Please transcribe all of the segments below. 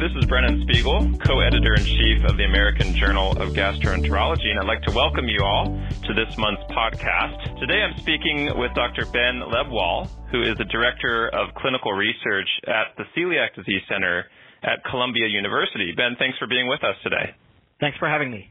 this is Brennan Spiegel, co-editor in chief of the American Journal of Gastroenterology, and I'd like to welcome you all to this month's podcast. Today I'm speaking with Dr. Ben Lebwohl, who is the director of clinical research at the Celiac Disease Center at Columbia University. Ben, thanks for being with us today. Thanks for having me.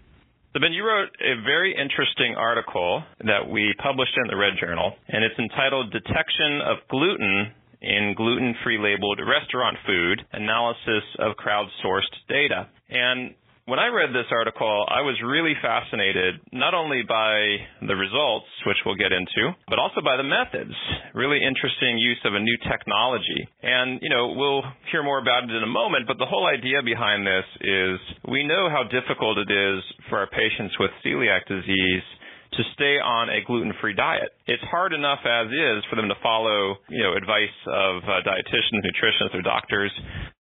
So Ben, you wrote a very interesting article that we published in the Red Journal, and it's entitled Detection of Gluten in gluten-free labeled restaurant food, analysis of crowdsourced data. And when I read this article, I was really fascinated not only by the results, which we'll get into, but also by the methods. Really interesting use of a new technology. And, you know, we'll hear more about it in a moment, but the whole idea behind this is we know how difficult it is for our patients with celiac disease to stay on a gluten-free diet. It's hard enough as is for them to follow, you know, advice of uh, dietitians, nutritionists, or doctors,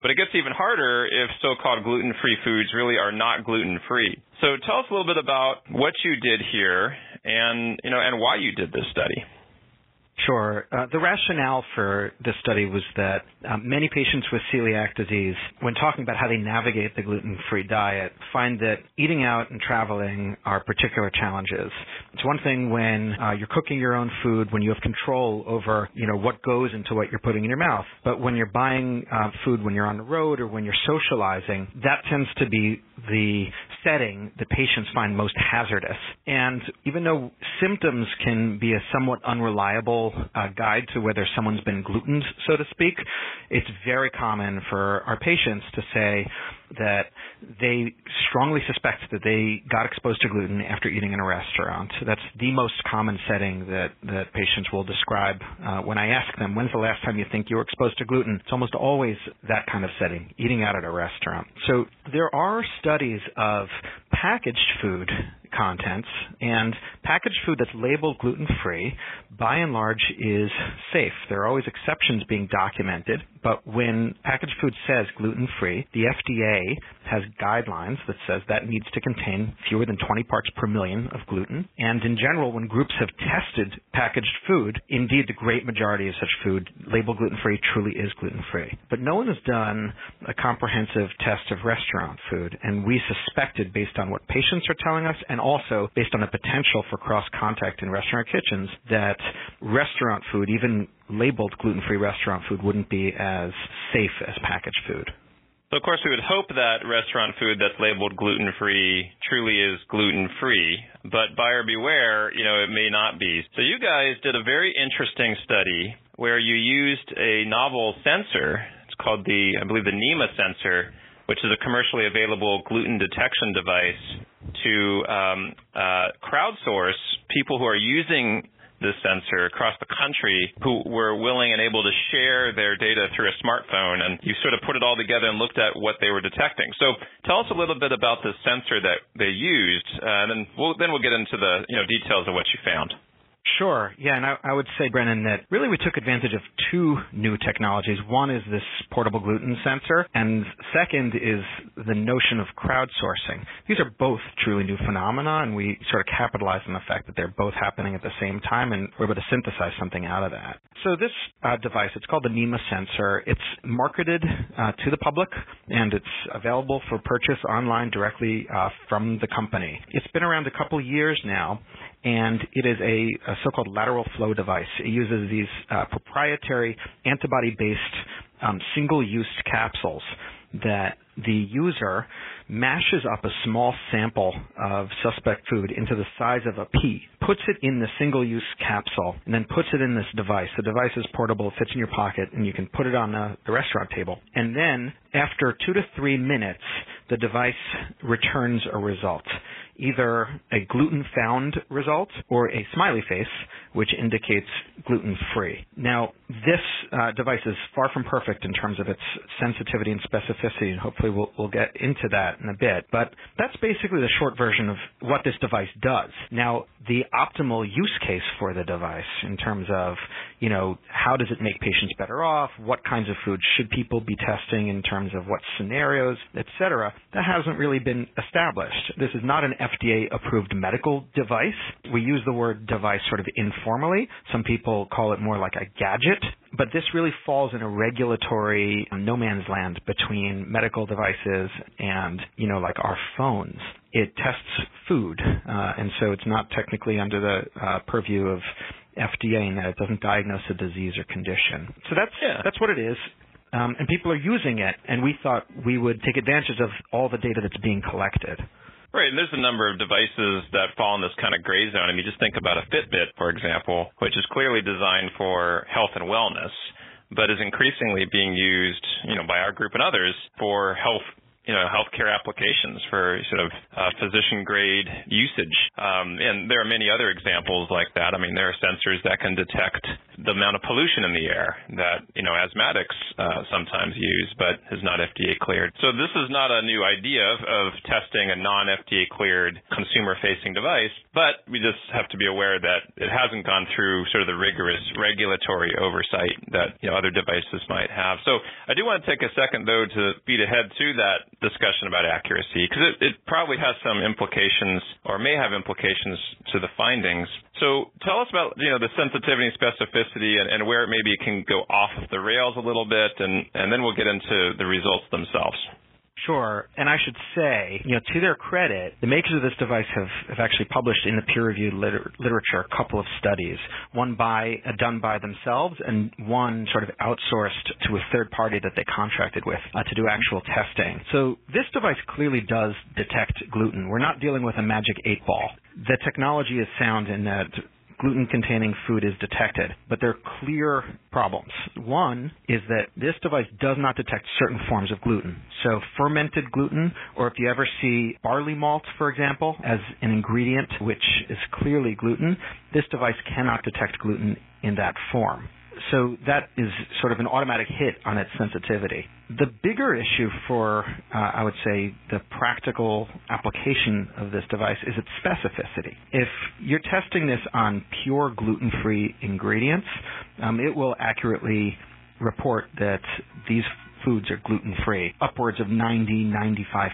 but it gets even harder if so-called gluten-free foods really are not gluten-free. So tell us a little bit about what you did here and, you know, and why you did this study. Sure. Uh, the rationale for this study was that um, many patients with celiac disease, when talking about how they navigate the gluten-free diet, find that eating out and traveling are particular challenges. It's one thing when uh, you're cooking your own food, when you have control over, you know, what goes into what you're putting in your mouth. But when you're buying uh, food when you're on the road or when you're socializing, that tends to be the setting that patients find most hazardous. And even though symptoms can be a somewhat unreliable uh, guide to whether someone's been glutened, so to speak, it's very common for our patients to say, that they strongly suspect that they got exposed to gluten after eating in a restaurant. That's the most common setting that, that patients will describe. Uh, when I ask them, when's the last time you think you were exposed to gluten? It's almost always that kind of setting, eating out at a restaurant. So there are studies of packaged food contents and packaged food that's labeled gluten free by and large is safe. There are always exceptions being documented, but when packaged food says gluten free, the FDA has guidelines that says that needs to contain fewer than 20 parts per million of gluten. And in general, when groups have tested packaged food, indeed the great majority of such food labeled gluten free truly is gluten free. But no one has done a comprehensive test of restaurant food, and we suspected based on what patients are telling us and also based on the potential for cross contact in restaurant kitchens that restaurant food, even labeled gluten free restaurant food, wouldn't be as safe as packaged food. So of course we would hope that restaurant food that's labeled gluten free truly is gluten free, but buyer beware, you know, it may not be. So you guys did a very interesting study where you used a novel sensor. It's called the, I believe the Nima sensor, which is a commercially available gluten detection device to um, uh, crowdsource people who are using this sensor across the country who were willing and able to share their data through a smartphone. And you sort of put it all together and looked at what they were detecting. So tell us a little bit about the sensor that they used, uh, and then we'll, then we'll get into the you know details of what you found. Sure. Yeah, and I, I, would say, Brennan, that really we took advantage of two new technologies. One is this portable gluten sensor, and second is the notion of crowdsourcing. These are both truly new phenomena, and we sort of capitalized on the fact that they're both happening at the same time, and we're able to synthesize something out of that. So this uh, device, it's called the Nima sensor. It's marketed uh, to the public, and it's available for purchase online directly uh, from the company. It's been around a couple years now, and it is a, a so-called lateral flow device. It uses these uh, proprietary antibody-based um, single-use capsules that the user mashes up a small sample of suspect food into the size of a pea, puts it in the single-use capsule, and then puts it in this device. The device is portable, fits in your pocket, and you can put it on the, the restaurant table. And then, after two to three minutes, the device returns a result either a gluten found result or a smiley face, which indicates gluten free. Now, this uh, device is far from perfect in terms of its sensitivity and specificity, and hopefully we'll, we'll get into that in a bit. But that's basically the short version of what this device does. Now, the optimal use case for the device in terms of, you know, how does it make patients better off? What kinds of foods should people be testing in terms of what scenarios, et cetera, that hasn't really been established. This is not an FDA approved medical device. We use the word device sort of informally. Some people call it more like a gadget, but this really falls in a regulatory no man's land between medical devices and, you know, like our phones. It tests food, uh, and so it's not technically under the uh, purview of FDA in that it doesn't diagnose a disease or condition. So that's yeah. that's what it is. Um, and people are using it, and we thought we would take advantage of all the data that's being collected. Right, and there's a number of devices that fall in this kind of gray zone. I mean, just think about a Fitbit, for example, which is clearly designed for health and wellness, but is increasingly being used, you know, by our group and others for health you know, healthcare applications for sort of uh, physician grade usage. Um, and there are many other examples like that. I mean, there are sensors that can detect the amount of pollution in the air that, you know, asthmatics uh, sometimes use, but is not FDA cleared. So this is not a new idea of, of testing a non FDA cleared consumer facing device, but we just have to be aware that it hasn't gone through sort of the rigorous regulatory oversight that, you know, other devices might have. So I do want to take a second, though, to beat ahead to that discussion about accuracy because it, it probably has some implications or may have implications to the findings. So tell us about you know the sensitivity specificity and, and where it maybe can go off the rails a little bit, and, and then we'll get into the results themselves. Sure. And I should say, you know, to their credit, the makers of this device have, have actually published in the peer-reviewed liter- literature a couple of studies, one by uh, done by themselves and one sort of outsourced to a third party that they contracted with uh, to do actual testing. So this device clearly does detect gluten. We're not dealing with a magic eight ball. The technology is sound in that gluten containing food is detected, but there are clear problems. One is that this device does not detect certain forms of gluten. So fermented gluten, or if you ever see barley malt, for example, as an ingredient which is clearly gluten, this device cannot detect gluten in that form so that is sort of an automatic hit on its sensitivity. The bigger issue for, uh, I would say, the practical application of this device is its specificity. If you're testing this on pure gluten-free ingredients, um, it will accurately report that these foods are gluten free, upwards of 90, 95%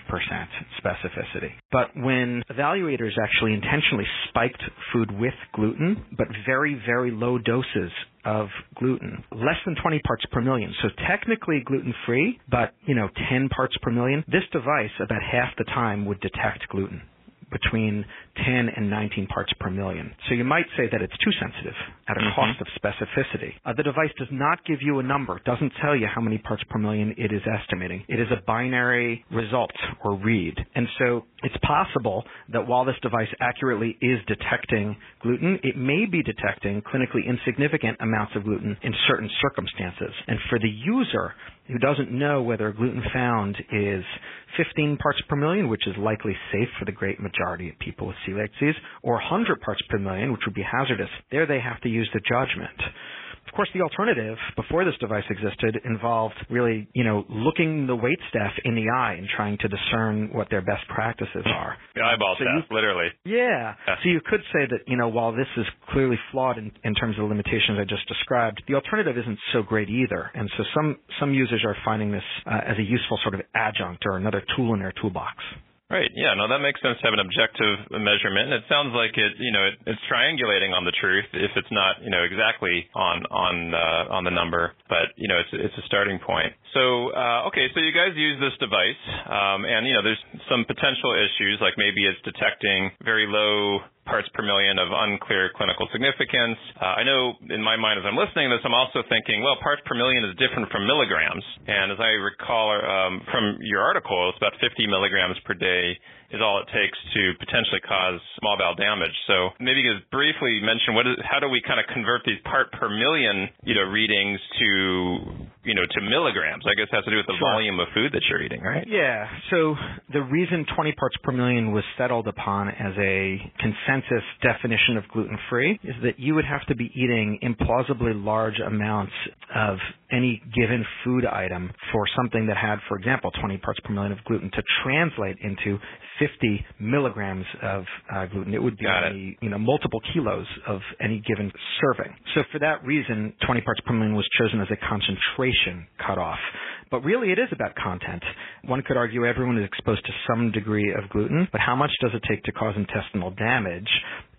specificity. But when evaluators actually intentionally spiked food with gluten, but very, very low doses of gluten, less than 20 parts per million. So technically gluten free, but you know, 10 parts per million. This device about half the time would detect gluten between 10 and 19 parts per million. So you might say that it's too sensitive at a mm-hmm. cost of specificity. Uh, the device does not give you a number, doesn't tell you how many parts per million it is estimating. It is a binary result or read. And so it's possible that while this device accurately is detecting gluten, it may be detecting clinically insignificant amounts of gluten in certain circumstances. And for the user, who doesn't know whether gluten found is 15 parts per million, which is likely safe for the great majority of people with celiac disease, or 100 parts per million, which would be hazardous. There they have to use the judgment. Of course, the alternative before this device existed involved really, you know, looking the wait staff in the eye and trying to discern what their best practices are. The eyeball so test, you, literally. Yeah. yeah. So you could say that, you know, while this is clearly flawed in, in terms of the limitations I just described, the alternative isn't so great either. And so some some users are finding this uh, as a useful sort of adjunct or another tool in their toolbox. Right. Yeah. No, that makes sense to have an objective measurement. It sounds like it, you know, it, it's triangulating on the truth if it's not, you know, exactly on on uh, on the number, but you know, it's it's a starting point. So, uh, okay, so you guys use this device, um, and you know, there's some potential issues like maybe it's detecting very low parts per million of unclear clinical significance. Uh, I know in my mind as I'm listening to this, I'm also thinking, well, parts per million is different from milligrams. And as I recall um, from your article, it's about 50 milligrams per day is all it takes to potentially cause small bowel damage. So maybe you could briefly mention what is, how do we kind of convert these part per million, you know, readings to, you know, to milligrams? I guess it has to do with the sure. volume of food that you're eating, right? Yeah. So the reason 20 parts per million was settled upon as a consensus definition of gluten free is that you would have to be eating implausibly large amounts of any given food item for something that had, for example, 20 parts per million of gluten to translate into 50 milligrams of uh, gluten. It would be it. you know multiple kilos of any given serving. So for that reason, 20 parts per million was chosen as a concentration cutoff. But really, it is about content. One could argue everyone is exposed to some degree of gluten, but how much does it take to cause intestinal damage?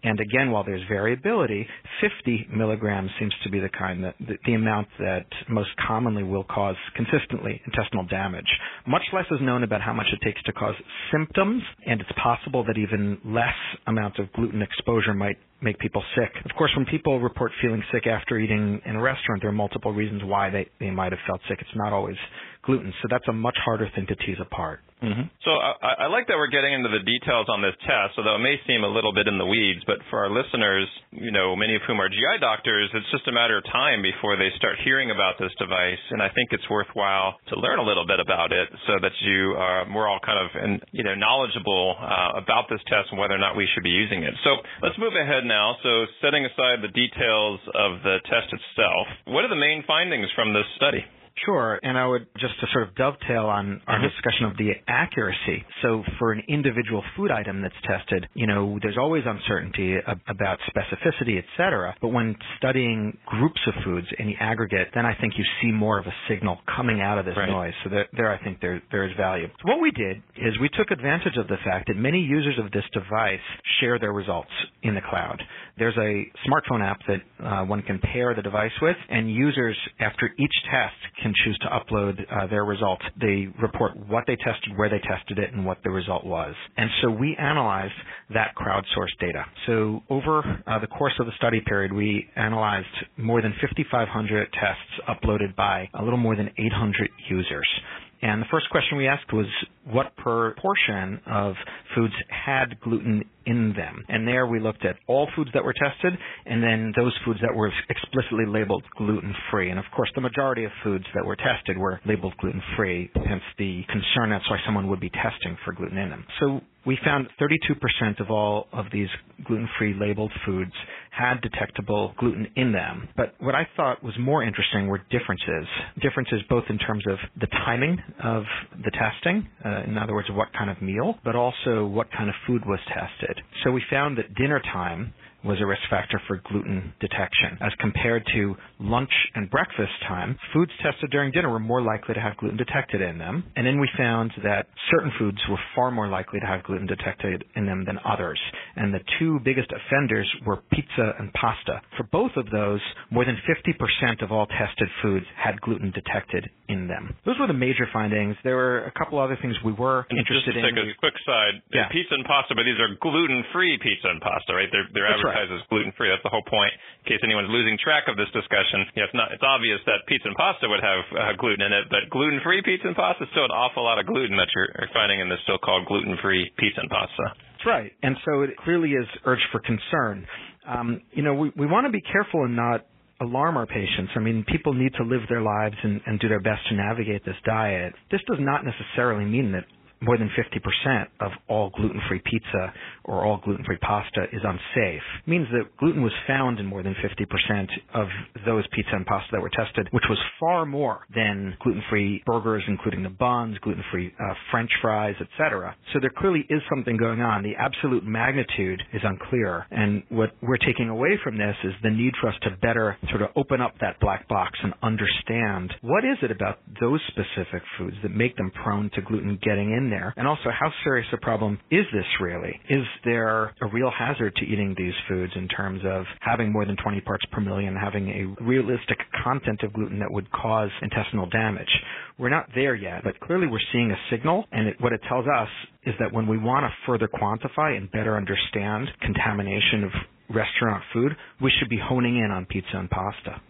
And again, while there's variability, 50 milligrams seems to be the kind that the, the, amount that most commonly will cause consistently intestinal damage. Much less is known about how much it takes to cause symptoms, and it's possible that even less amount of gluten exposure might make people sick. Of course, when people report feeling sick after eating in a restaurant, there are multiple reasons why they, they might have felt sick. It's not always gluten, so that's a much harder thing to tease apart. Mm-hmm. So I, I, like that we're getting into the details on this test, although it may seem a little bit in the weeds. But for our listeners, you know, many of whom are GI doctors, it's just a matter of time before they start hearing about this device. And I think it's worthwhile to learn a little bit about it so that you are, we're all kind of, in, you know, knowledgeable uh, about this test and whether or not we should be using it. So let's move ahead now. So setting aside the details of the test itself, what are the main findings from this study? Sure, and I would just to sort of dovetail on our mm-hmm. discussion of the accuracy. So for an individual food item that's tested, you know, there's always uncertainty about specificity, et cetera. But when studying groups of foods in the aggregate, then I think you see more of a signal coming out of this right. noise. So there, there I think there there is value. So what we did is we took advantage of the fact that many users of this device share their results in the cloud. There's a smartphone app that uh, one can pair the device with, and users after each test can choose to upload uh, their results. They report what they tested, where they tested it, and what the result was. And so we analyzed that crowdsourced data. So over uh, the course of the study period, we analyzed more than 5,500 tests uploaded by a little more than 800 users. And the first question we asked was what proportion of foods had gluten in them. And there we looked at all foods that were tested and then those foods that were explicitly labeled gluten free. And of course, the majority of foods that were tested were labeled gluten free, hence the concern that's why someone would be testing for gluten in them. So we found 32% of all of these gluten-free labeled foods had detectable gluten in them. But what I thought was more interesting were differences. Differences both in terms of the timing of the testing, uh, in other words, what kind of meal, but also what kind of food was tested. So we found that dinner time was a risk factor for gluten detection. As compared to lunch and breakfast time, foods tested during dinner were more likely to have gluten detected in them. And then we found that certain foods were far more likely to have gluten detected in them than others. And the two biggest offenders were pizza and pasta. For both of those, more than 50% of all tested foods had gluten detected in them. Those were the major findings. There were a couple other things we were interested in. Just take a quick side, yeah. pizza and pasta, but these are gluten-free pizza and pasta, right? They're, they're advertised right. Gluten free. That's the whole point. In case anyone's losing track of this discussion, you know, it's not it's obvious that pizza and pasta would have uh, gluten in it, but gluten free pizza and pasta is still an awful lot of gluten that you're, finding in this so-called gluten free pizza and pasta. That's right. And so it clearly is urge for concern. Um, you know, we, we want to be careful and not alarm our patients. I mean, people need to live their lives and, and do their best to navigate this diet. This does not necessarily mean that more than 50% of all gluten-free pizza or all gluten-free pasta is unsafe. It means that gluten was found in more than 50% of those pizza and pasta that were tested, which was far more than gluten-free burgers, including the buns, gluten-free uh, French fries, etc. So there clearly is something going on. The absolute magnitude is unclear, and what we're taking away from this is the need for us to better sort of open up that black box and understand what is it about those specific foods that make them prone to gluten getting in there there? And also, how serious a problem is this really? Is there a real hazard to eating these foods in terms of having more than 20 parts per million, having a realistic content of gluten that would cause intestinal damage? We're not there yet, but clearly we're seeing a signal, and it, what it tells us is that when we want to further quantify and better understand contamination of restaurant food, we should be honing in on pizza and pasta.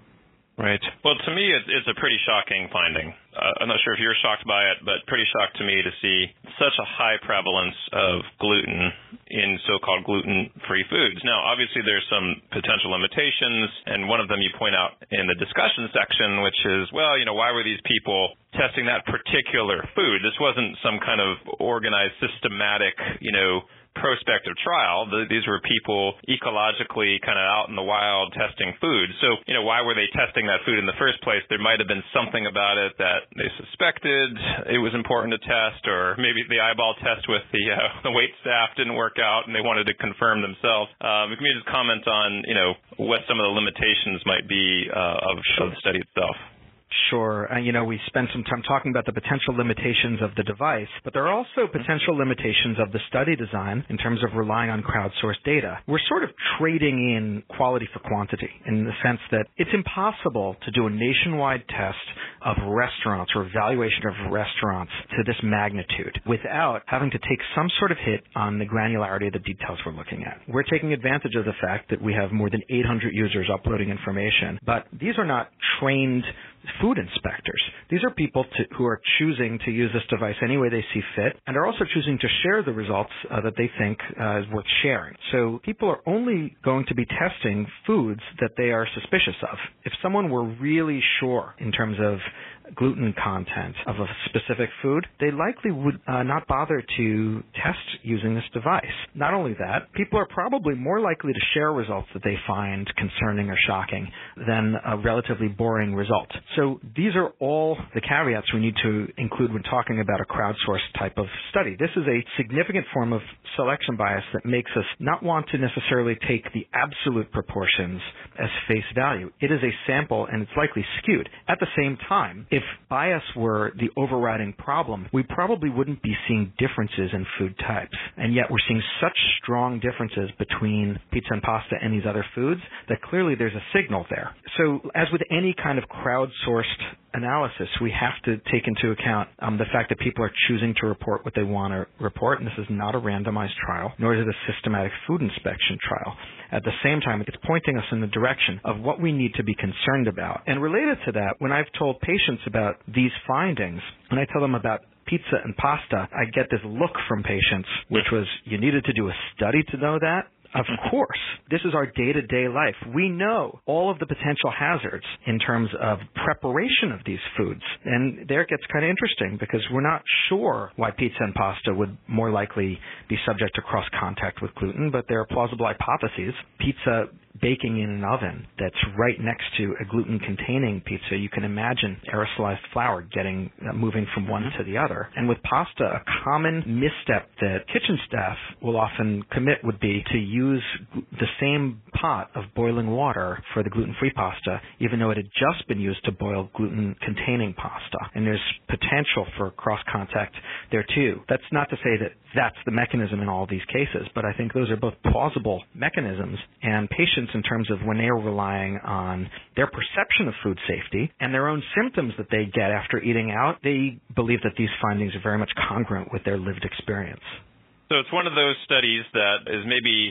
Right. Well, to me, it, it's a pretty shocking finding. Uh, I'm not sure if you're shocked by it, but pretty shocked to me to see such a high prevalence of gluten in so-called gluten-free foods. Now, obviously, there's some potential limitations, and one of them you point out in the discussion section, which is, well, you know, why were these people testing that particular food? This wasn't some kind of organized, systematic, you know, prospective trial. The, these were people ecologically kind of out in the wild testing food. So, you know, why were they testing that food in the first place? There might have been something about it that they suspected it was important to test, or maybe the eyeball test with the uh, the wait staff didn't work out and they wanted to confirm themselves. Um, can you just comment on, you know, what some of the limitations might be uh, of, of the study itself? Sure. Uh, you know, we spent some time talking about the potential limitations of the device, but there are also potential limitations of the study design in terms of relying on crowdsourced data. We're sort of trading in quality for quantity in the sense that it's impossible to do a nationwide test of restaurants or evaluation of restaurants to this magnitude without having to take some sort of hit on the granularity of the details we're looking at. We're taking advantage of the fact that we have more than 800 users uploading information, but these are not trained food inspectors. These are people to, who are choosing to use this device any way they see fit and are also choosing to share the results uh, that they think uh, is worth sharing. So people are only going to be testing foods that they are suspicious of. If someone were really sure in terms of gluten content of a specific food, they likely would uh, not bother to test using this device. Not only that, people are probably more likely to share results that they find concerning or shocking than a relatively boring result. So these are all the caveats we need to include when talking about a crowdsourced type of study. This is a significant form of selection bias that makes us not want to necessarily take the absolute proportions as face value. It is a sample and it's likely skewed. At the same time, if bias were the overriding problem, we probably wouldn't be seeing differences in food types. And yet we're seeing such strong differences between pizza and pasta and these other foods that clearly there's a signal there. So as with any kind of crowdsourced analysis, we have to take into account um, the fact that people are choosing to report what they want to report, and this is not a randomized trial, nor is it a systematic food inspection trial. At the same time, it's pointing us in the direction of what we need to be concerned about. And related to that, when I've told patients about these findings, when I tell them about pizza and pasta, I get this look from patients, which was, you needed to do a study to know that? Of course. This is our day to day life. We know all of the potential hazards in terms of preparation of these foods. And there it gets kind of interesting because we're not sure why pizza and pasta would more likely be subject to cross contact with gluten, but there are plausible hypotheses. Pizza baking in an oven that's right next to a gluten containing pizza, you can imagine aerosolized flour getting uh, moving from one mm-hmm. to the other. And with pasta, a common misstep that kitchen staff will often commit would be to use the same pot of boiling water for the gluten-free pasta, even though it had just been used to boil gluten-containing pasta. And there's potential for cross contact there too. That's not to say that that's the mechanism in all these cases, but I think those are both plausible mechanisms. And patients, in terms of when they are relying on their perception of food safety and their own symptoms that they get after eating out, they believe that these findings are very much congruent with their lived experience. So it's one of those studies that is maybe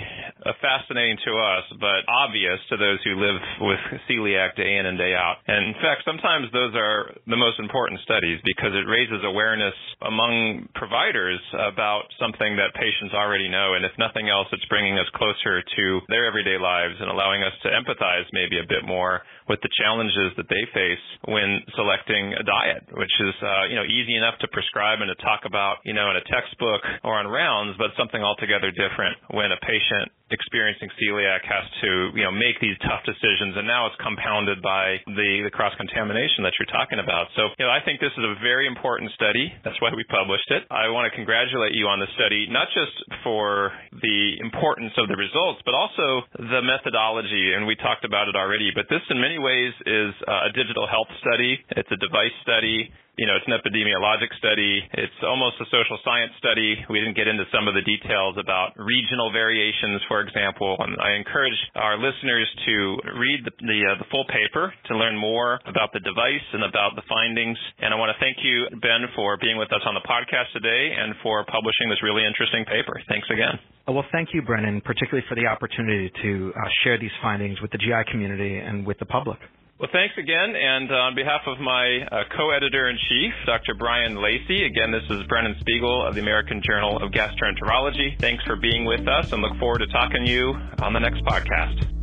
fascinating to us, but obvious to those who live with celiac day in and day out. And in fact, sometimes those are the most important studies because it raises awareness among providers about something that patients already know. And if nothing else, it's bringing us closer to their everyday lives and allowing us to empathize maybe a bit more with the challenges that they face when selecting a diet, which is, uh, you know, easy enough to prescribe and to talk about, you know, in a textbook or on rounds, but something altogether different when a patient experiencing celiac has to, you know, make these tough decisions, and now it's compounded by the, the cross contamination that you're talking about. So, you know, I think this is a very important study. That's why we published it. I want to congratulate you on the study, not just for the importance of the results, but also the methodology. And we talked about it already. But this, in many ways, is a digital health study. It's a device study you know, it's an epidemiologic study. It's almost a social science study. We didn't get into some of the details about regional variations, for example. And I encourage our listeners to read the the, uh, the full paper to learn more about the device and about the findings. And I want to thank you, Ben, for being with us on the podcast today and for publishing this really interesting paper. Thanks again. Well, thank you, Brennan, particularly for the opportunity to uh, share these findings with the GI community and with the public. Well, thanks again. And uh, on behalf of my uh, co-editor in chief, Dr. Brian Lacy, again, this is Brennan Spiegel of the American Journal of Gastroenterology. Thanks for being with us and look forward to talking to you on the next podcast.